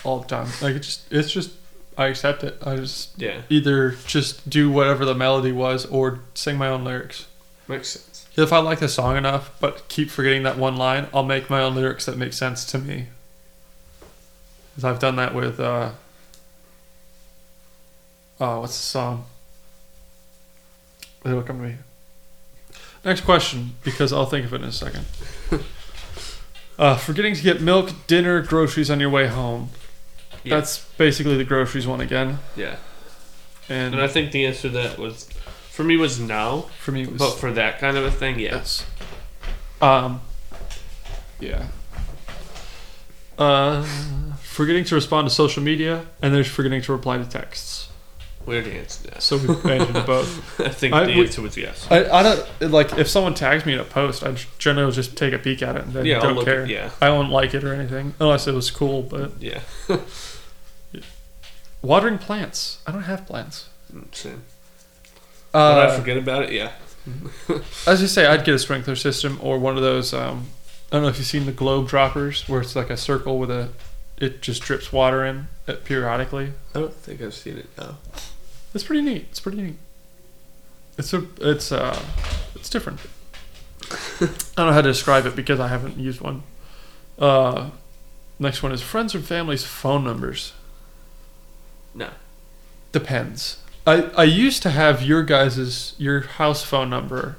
all the time. Like it's just it's just I accept it. I just yeah, either just do whatever the melody was or sing my own lyrics. makes sense. If I like the song enough, but keep forgetting that one line, I'll make my own lyrics that make sense to me. 'Cause I've done that with, uh, oh, what's the song? It'll come to me. Next question, because I'll think of it in a second. uh, forgetting to get milk, dinner, groceries on your way home. Yeah. That's basically the groceries one again. Yeah, And, and I think the answer to that was for me was no, for me, it was but for that kind of a thing. Yes. Um. Yeah. Uh, forgetting to respond to social media, and there's forgetting to reply to texts. Weird answer. So we mentioned both. I think I- the we- answer was yes. I, I don't like if someone tags me in a post, I generally just take a peek at it and then Yeah, don't care. at yeah, I won't like it or anything unless it was cool. But yeah. watering plants, I don't have plants. Mm, Same. Uh, I forget about it? Yeah. As you say, I'd get a sprinkler system or one of those. Um, I don't know if you've seen the globe droppers, where it's like a circle with a, it just drips water in it periodically. I don't think I've seen it now. It's pretty neat. It's pretty neat. It's a, it's uh, it's different. I don't know how to describe it because I haven't used one. Uh, next one is friends or family's phone numbers. No. Depends. I, I used to have your guys's your house phone number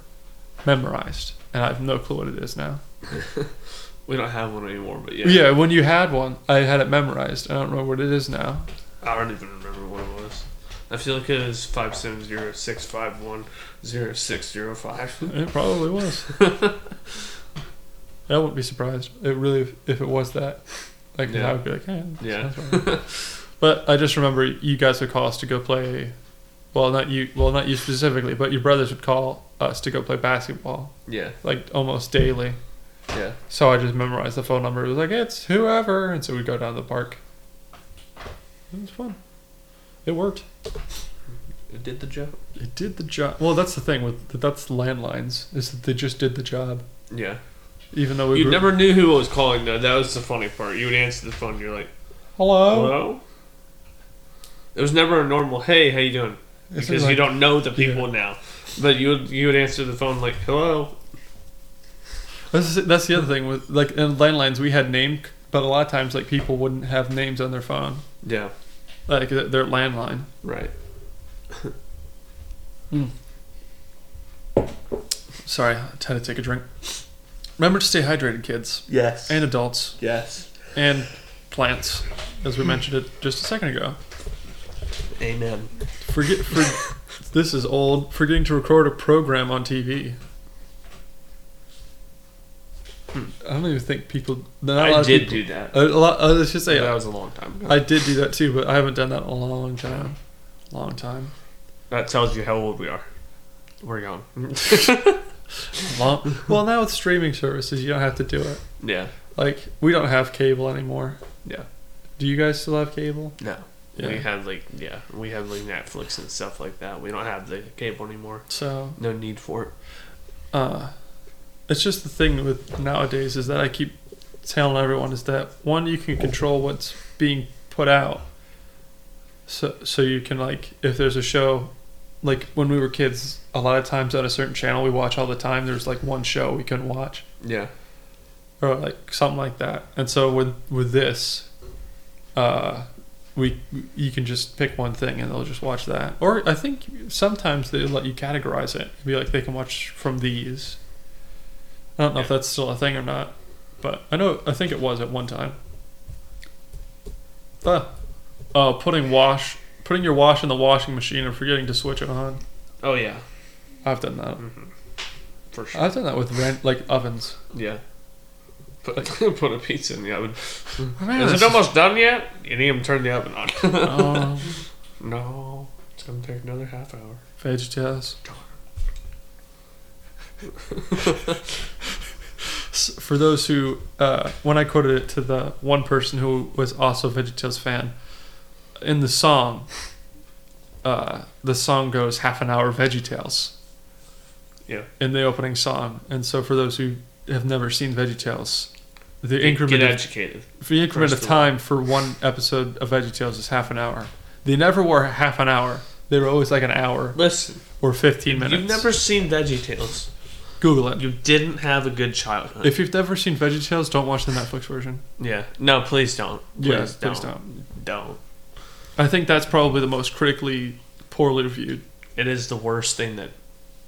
memorized, and I have no clue what it is now. We don't have one anymore, but yeah. Yeah, when you had one, I had it memorized. I don't know what it is now. I don't even remember what it was. I feel like it was five seven zero six five one zero six zero five. It probably was. I wouldn't be surprised. It really, if it was that, like Yeah. I would be like, yeah, Yeah. right. but I just remember you guys would call us to go play. Well, not you. Well, not you specifically, but your brothers would call us to go play basketball, Yeah, like almost daily. Yeah. So I just memorized the phone number. It was like it's whoever, and so we'd go down to the park. It was fun. It worked. It did the job. It did the job. Well, that's the thing with that's landlines is that they just did the job, Yeah. even though we You were- never knew who was calling though. That was the funny part. You would answer the phone. You're like, hello. hello. It was never a normal. Hey, how you doing? It's Because like- you don't know the people now. But you would you would answer the phone like, hello. That's, that's the other thing with like in landlines we had name, but a lot of times like people wouldn't have names on their phone, Yeah. like their landline. Right. Hmm. Sorry, I had to take a drink. Remember to stay hydrated, kids Yes. and adults yes. and plants, as we mentioned it just a second ago. Amen. Forget for this is old. Forgetting to record a program on TV. I don't even think people. Not a lot I did people- do that. A, a lot. Uh, let's just say that was a long time ago. I did do that too, but I haven't done that in a long time. Long time. that tells you how old we are. We're young. Long- well, now with streaming services, you don't have to do it. Yeah. Like we don't have cable anymore. Yeah. Do you guys still have cable? No. Yeah. We have like yeah, we have like Netflix and stuff like that. We don't have the cable anymore. So, No need for it. uh, it's just the thing with nowadays is that I keep telling everyone is that one you can control what's being put out. So so you can like if there's a show like when we were kids, a lot of times on a certain channel we watch all the time, there's like one show we couldn't watch. Yeah. or like something like that. And so with with this, uh, we you can just pick one thing and they'll just watch that. Or I think sometimes they let you categorize it. Be like they can watch from these. I don't know if that's still a thing or not, but I know I think it was at one time. Uh, uh, putting wash putting your wash in the washing machine and forgetting to switch it on. Oh yeah. I've done that. hmm For sure. I've done that with rent, like ovens. yeah. Put put a pizza in the oven. Man, Is it almost done yet? You need to turn the oven on. Oh, no, it's gonna take another half hour. VeggieTales. For those who, uh, when I quoted it to the one person who was also a VeggieTales fan, in the song, uh, the song goes half an hour VeggieTales. Yeah. In the opening song, and so for those who have never seen VeggieTales, the Get, increment get of educated. the increment of First of time for one episode of VeggieTales is half an hour. They never were half an hour. They were always like an hour Listen, or 15 minutes. you've never seen VeggieTales. Google it. You didn't have a good childhood. If you've never seen VeggieTales, don't watch the Netflix version. yeah. No, please don't. Please Yeah, don't. please don't. Don't. I think that's probably the most critically poorly reviewed. It is the worst thing that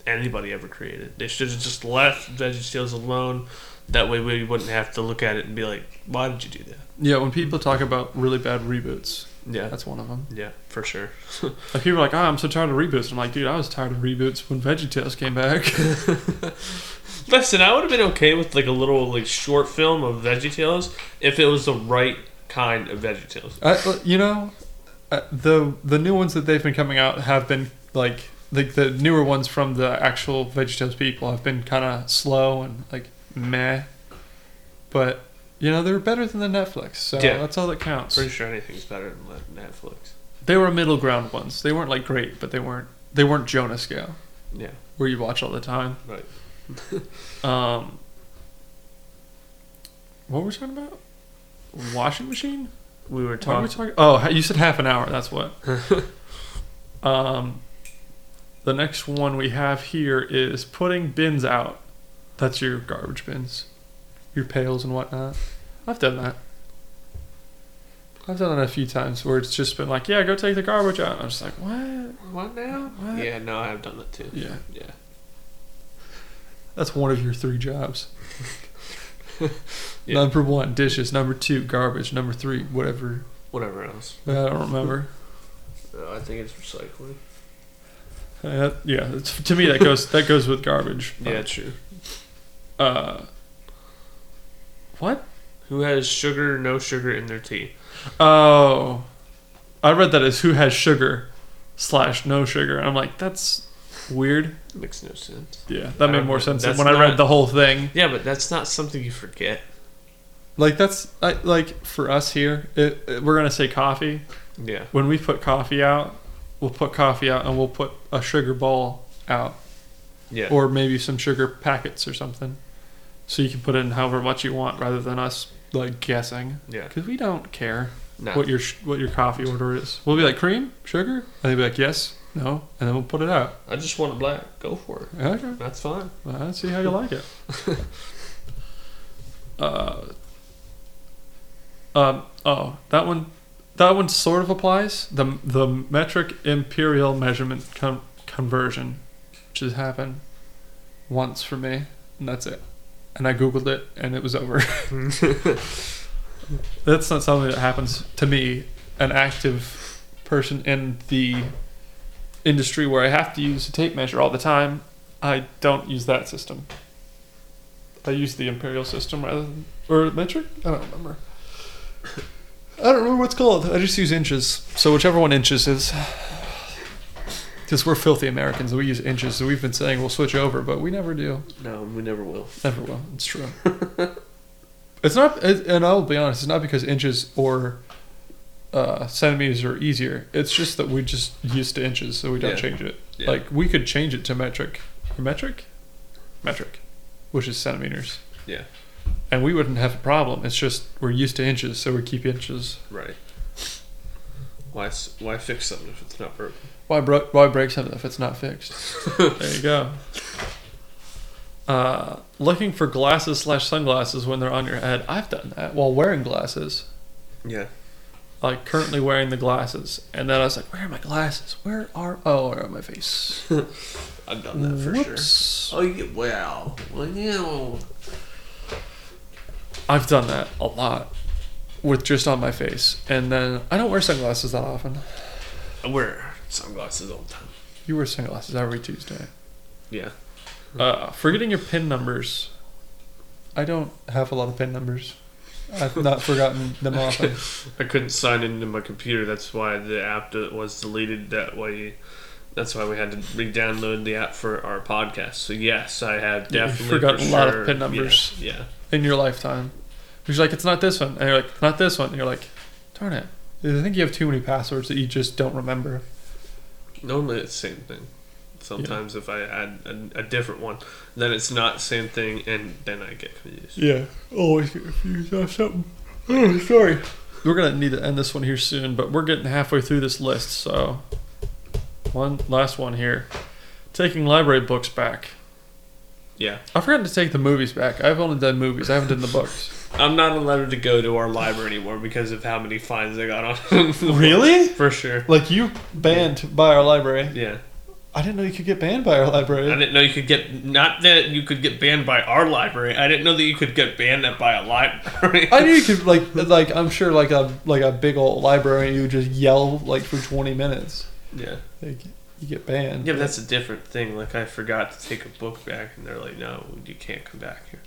anybody ever created. They should have just left VeggieTales alone. That way we wouldn't have to look at it and be like, why did you do that? Yeah, when people talk about really bad reboots, Yeah. that's one of them. Yeah, for sure. Like people are like, "Oh, I'm so tired of reboots." I'm like, "Dude, I was tired of reboots when VeggieTales came back." Listen, I would have been okay with like a little like short film of VeggieTales if it was the right kind of VeggieTales. I, you know, uh, the the new ones that they've been coming out have been like like the newer ones from the actual VeggieTales people have been kind of slow and like meh, but you know they're better than the Netflix, so Yeah. that's all that counts. Pretty sure anything's better than Netflix. They were middle ground ones. They weren't like great, but they weren't they weren't Jonah scale Yeah, where you watch all the time. right. Um, what were we talking about? Washing machine? We were What were we talking. talking? Oh, ha- you said half an hour. That's what. um, the next one we have here is putting bins out. That's your garbage bins, your pails and whatnot. I've done that. I've done that a few times where it's just been like, yeah, go take the garbage out. And I'm just like, what? What now? What? Yeah, no, I have done that too. Yeah, Yeah. that's one of your three jobs. Yeah. Number one, dishes. Number two, garbage. Number three, whatever. Whatever else. I don't remember. Uh, I think it's recycling. Uh, yeah, it's, to me that goes that goes with garbage. Yeah, true. Uh, what? Who has sugar, no sugar in their tea? Oh, I read that as who has sugar slash no sugar. I'm like, that's weird. Makes no sense. Yeah, that made Um, more sense when I read the whole thing. Yeah, but that's not something you forget. Like that's I, like for us here, it, it- we're gonna say coffee. Yeah. When we put coffee out, we'll put coffee out and we'll put a sugar ball out, Yeah. or maybe some sugar packets or something. So you can put in however much you want, rather than us like guessing, yeah. because we don't care. No. what your sh- what your coffee order is. We'll be like cream, sugar, and they'll be like yes, no, and then we'll put it out. I just want it black. Go for it. Okay, That's fine. well, let's see how you like it. uh, um, oh, that one, that one sort of applies. the The metric imperial measurement con- conversion, which has happened once for me, and that's it. And I googled it, and it was over. That's not something that happens to me, an active person in the industry where I have to use a tape measure all the time. I don't use that system. I use the imperial system rather than or metric. I don't remember. I don't remember what's called. I just use inches. So whichever one inches is. Because we're filthy Americans and we use inches, so we've been saying we'll switch over, but we never do. No, we never will. Never will. It's true. it's not, it, and I'll be honest, it's not because inches or uh, centimeters are easier. It's just that we're just used to inches, so we don't Yeah. change it. Yeah. Like we could change it to metric, or metric, metric, which is centimeters, Yeah. and we wouldn't have a problem. It's just we're used to inches, so we keep inches. Right. Why why fix something if it's not broken? Why bro- why break something if it's not fixed? there you go. Uh, looking for glasses slash sunglasses when they're on your head. I've done that while wearing glasses. Yeah. Like currently wearing the glasses, and then I was like, "Where are my glasses? Where are? Oh, they're on my face." I've done that for sure. Oh, yeah, wow. Wow. I've done that a lot with just on my face, and then I don't wear sunglasses that often. I wear sunglasses all the time. You wear sunglasses every Tuesday. Yeah. Uh, forgetting your pin numbers. I don't have a lot of pin numbers. I've not forgotten them often. I couldn't sign into my computer. That's why the app was deleted. That way, that's why we had to re-download the app for our podcast. So yes, I have definitely forgotten for a lot of PIN numbers. Yeah. yeah. in your lifetime. He's like, it's not this one. And you're like, not this one. And you're like, darn it. I think you have too many passwords that you just don't remember. Normally it's the same thing. Sometimes if I add a, a different one, then it's not the same thing, and then I get confused. Yeah. Oh, Always get confused on something. Oh, sorry. We're going to need to end this one here soon, but we're getting halfway through this list. So, one last one here. Taking library books back. Yeah. I forgot to take the movies back. I've only done movies. I haven't done the books. I'm not allowed to go to our library anymore because of how many fines I got on. Really? For sure. Like you banned by our library. Yeah. I didn't know you could get banned by our library. I didn't know you could get not that you could get banned by our library. I didn't know that you could get banned by a library. I knew you could like like I'm sure like a like a big old library and you just yell like for 20 minutes. yeah. Like, you get banned. Yeah, but that's a different thing. Like I forgot to take a book back, and they're like, "No, you can't come back here."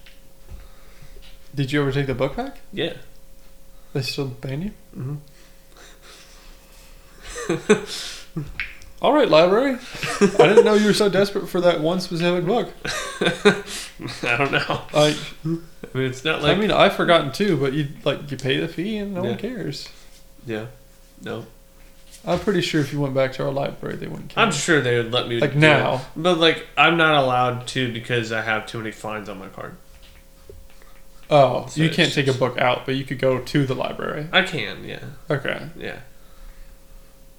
Did you ever take the book back? Yeah. They still ban you? hmm All right, library. I didn't know you were so desperate for that one specific book. I don't know. I I mean, it's not like I mean I've forgotten too, but you like you pay the fee and no Yeah. one cares. yeah. No, I'm pretty sure if you went back to our library, they wouldn't care. I'm sure they would let me Like now. it. but like I'm not allowed to because I have too many fines on my card. Oh, So you can't take a book out, but you could go to the library. I can, yeah, Okay, yeah,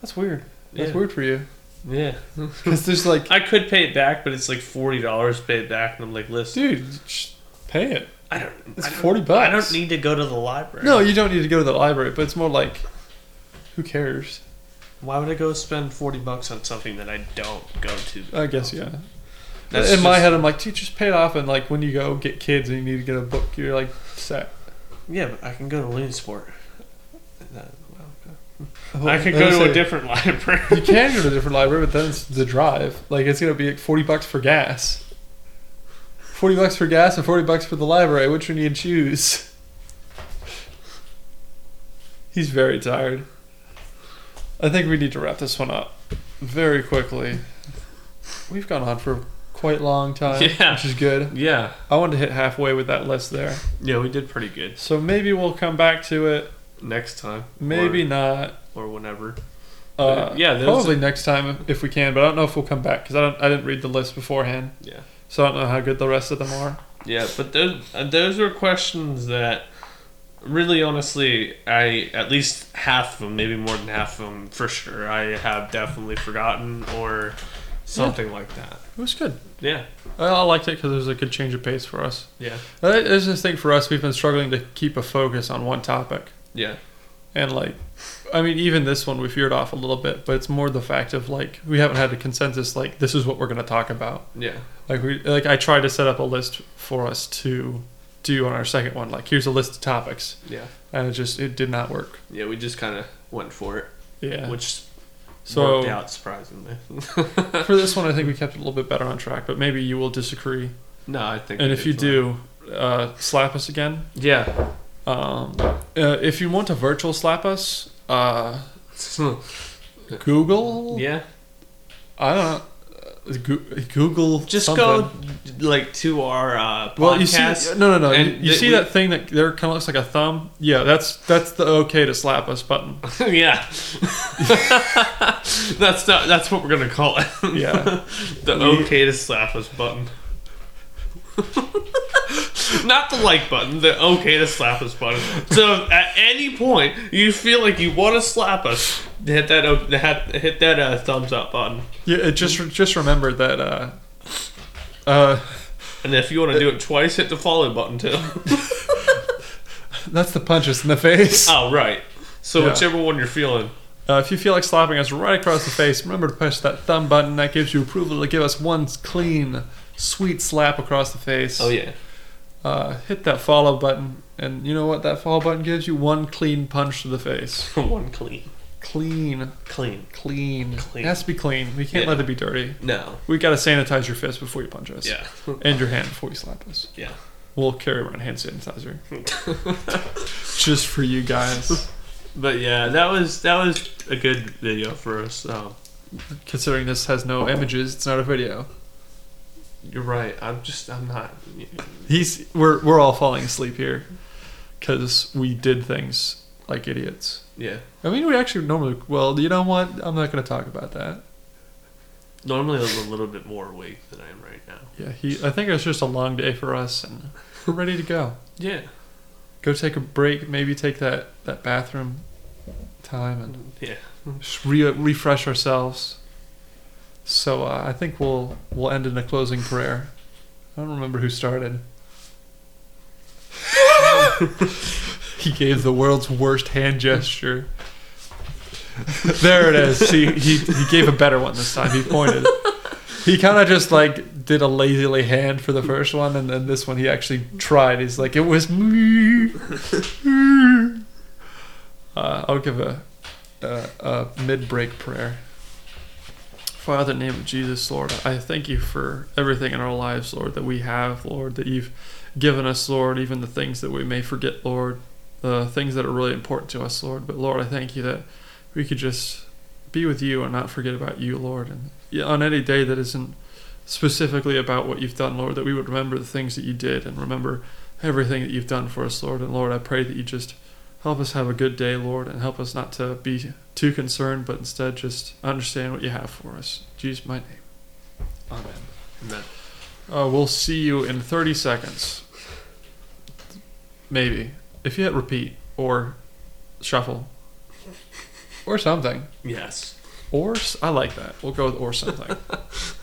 that's weird. That's Yeah. weird for you yeah. because there's like, I could pay it back, but it's like forty dollars to pay it back, and I'm like, listen, dude, just pay it. I don't. It's I don't- 40 I don't need to go to the library. No, you don't need to go to the library, but it's more like, who cares? Why would I go spend forty bucks on something that I don't go to? I guess yeah. That's In my head, I'm like, teachers just pay off, and like when you go get kids and you need to get a book, you're like set. Yeah, but I can go to Williamsport. Uh, Oh, I could go to a different library. You can go to a different library, but then it's the drive. Like it's gonna be like forty bucks for gas. Forty bucks for gas and forty bucks for the library. Which one do you choose? He's very tired. I think we need to wrap this one up very quickly. We've gone on for quite long time, Yeah. which is good. yeah, I wanted to hit halfway with that list there, yeah, we did pretty good so maybe we'll come back to it. next time. Maybe not. or, or whenever. Uh, yeah, those- probably next time if we can. But I don't know if we'll come back because I don't. I didn't read the list beforehand, Yeah, so I don't know how good the rest of them are. yeah, but those uh, those were questions that really, honestly, I at least half of them, maybe more than half of them, for sure, I have definitely forgotten or something like that. It was good. Yeah, I, I liked it because it was a good change of pace for us. yeah, Uh, It's just thing for us. We've been struggling to keep a focus on one topic, yeah, and like, I mean, even this one we veered off a little bit, but it's more the fact of like we haven't had a consensus. Like this is what we're going to talk about. yeah, Like we like I tried to set up a list for us to do on our second one. Like here's a list of topics, yeah, and it just it did not work. yeah. We just kind of went for it, Yeah. which so worked out surprisingly. for this one, I think we kept it a little bit better on track. But maybe you will disagree, no, I think. and if you fine. do, uh, slap us again. yeah. Um, uh, if you want to virtual slap us, uh, Google. yeah, I don't know. Goo- Google. Just something. go like to our uh, podcast. Well, you see, no, no, no. You, and you see we- that thing that there kind of looks like a thumb? Yeah, that's that's the okay to slap us button. yeah, that's not. That's what we're gonna call it. Yeah. the We- okay to slap us button. Not the like button, the okay to slap us button. So at any point you feel like you want to slap us, hit that o- hit hit that uh, thumbs up button. Yeah, it just just remember that. Uh, uh, And if you want to do it twice, hit the follow button too. that's the punches in the face. oh right. So Yeah. whichever one you're feeling. Uh, if you feel like slapping us right across the face, remember to push that thumb button. That gives you approval to give us one clean, sweet slap across the face. Oh yeah. Uh, hit that follow button, and you know what that follow button gives you? One clean punch to the face. one clean, Clean, clean. clean. Clean. It has to be clean. We can't Yeah. let it be dirty. No. We gotta sanitize your fist before you punch us. Yeah. And your hand before you slap us. Yeah. We'll carry around hand sanitizer. Just for you guys. But yeah, that was that was a good video for us. Um, Considering this has no images, it's not a video. you're right. I'm just I'm not. He's we're we're all falling asleep here because we did things like idiots. Yeah. I mean, we actually normally. Well, you know what? I'm not going to talk about that. Normally I'm a little bit more awake than I am right now. Yeah, he. I think it's just a long day for us, and we're ready to go. Yeah. Go take a break. Maybe take that that bathroom time and Yeah. just re- refresh ourselves. So uh, I think we'll we'll end in a closing prayer. I don't remember who started. he gave the world's worst hand gesture. there it is. See, he he gave a better one this time. He pointed. He kind of just like did a lazily hand for the first one, and then this one he actually tried. He's like, it was me. Uh, I'll give a, a, a mid-break prayer. Father, in the name of Jesus, Lord, I thank you for everything in our lives, Lord, that we have, Lord, that you've given us, Lord, even the things that we may forget, Lord, the things that are really important to us, Lord. But Lord, I thank you that we could just be with you and not forget about you, Lord. And on any day that isn't specifically about what you've done, Lord, that we would remember the things that you did and remember everything that you've done for us, Lord. And Lord, I pray that you just help us have a good day, Lord, and help us not to be too concerned, but instead just understand what you have for us. In Jesus, my name. Amen. Amen. Uh, we'll see you in 30 seconds. Maybe. If you hit repeat or shuffle or something. Yes. Or I like that. We'll go with or something.